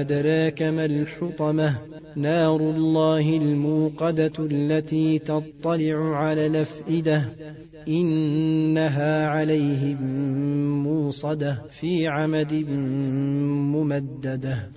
أدراك ما الحطمة؟ نار الله الموقدة التي تطلع على الافئده إنها عليهم موصدة في عمد ممددة.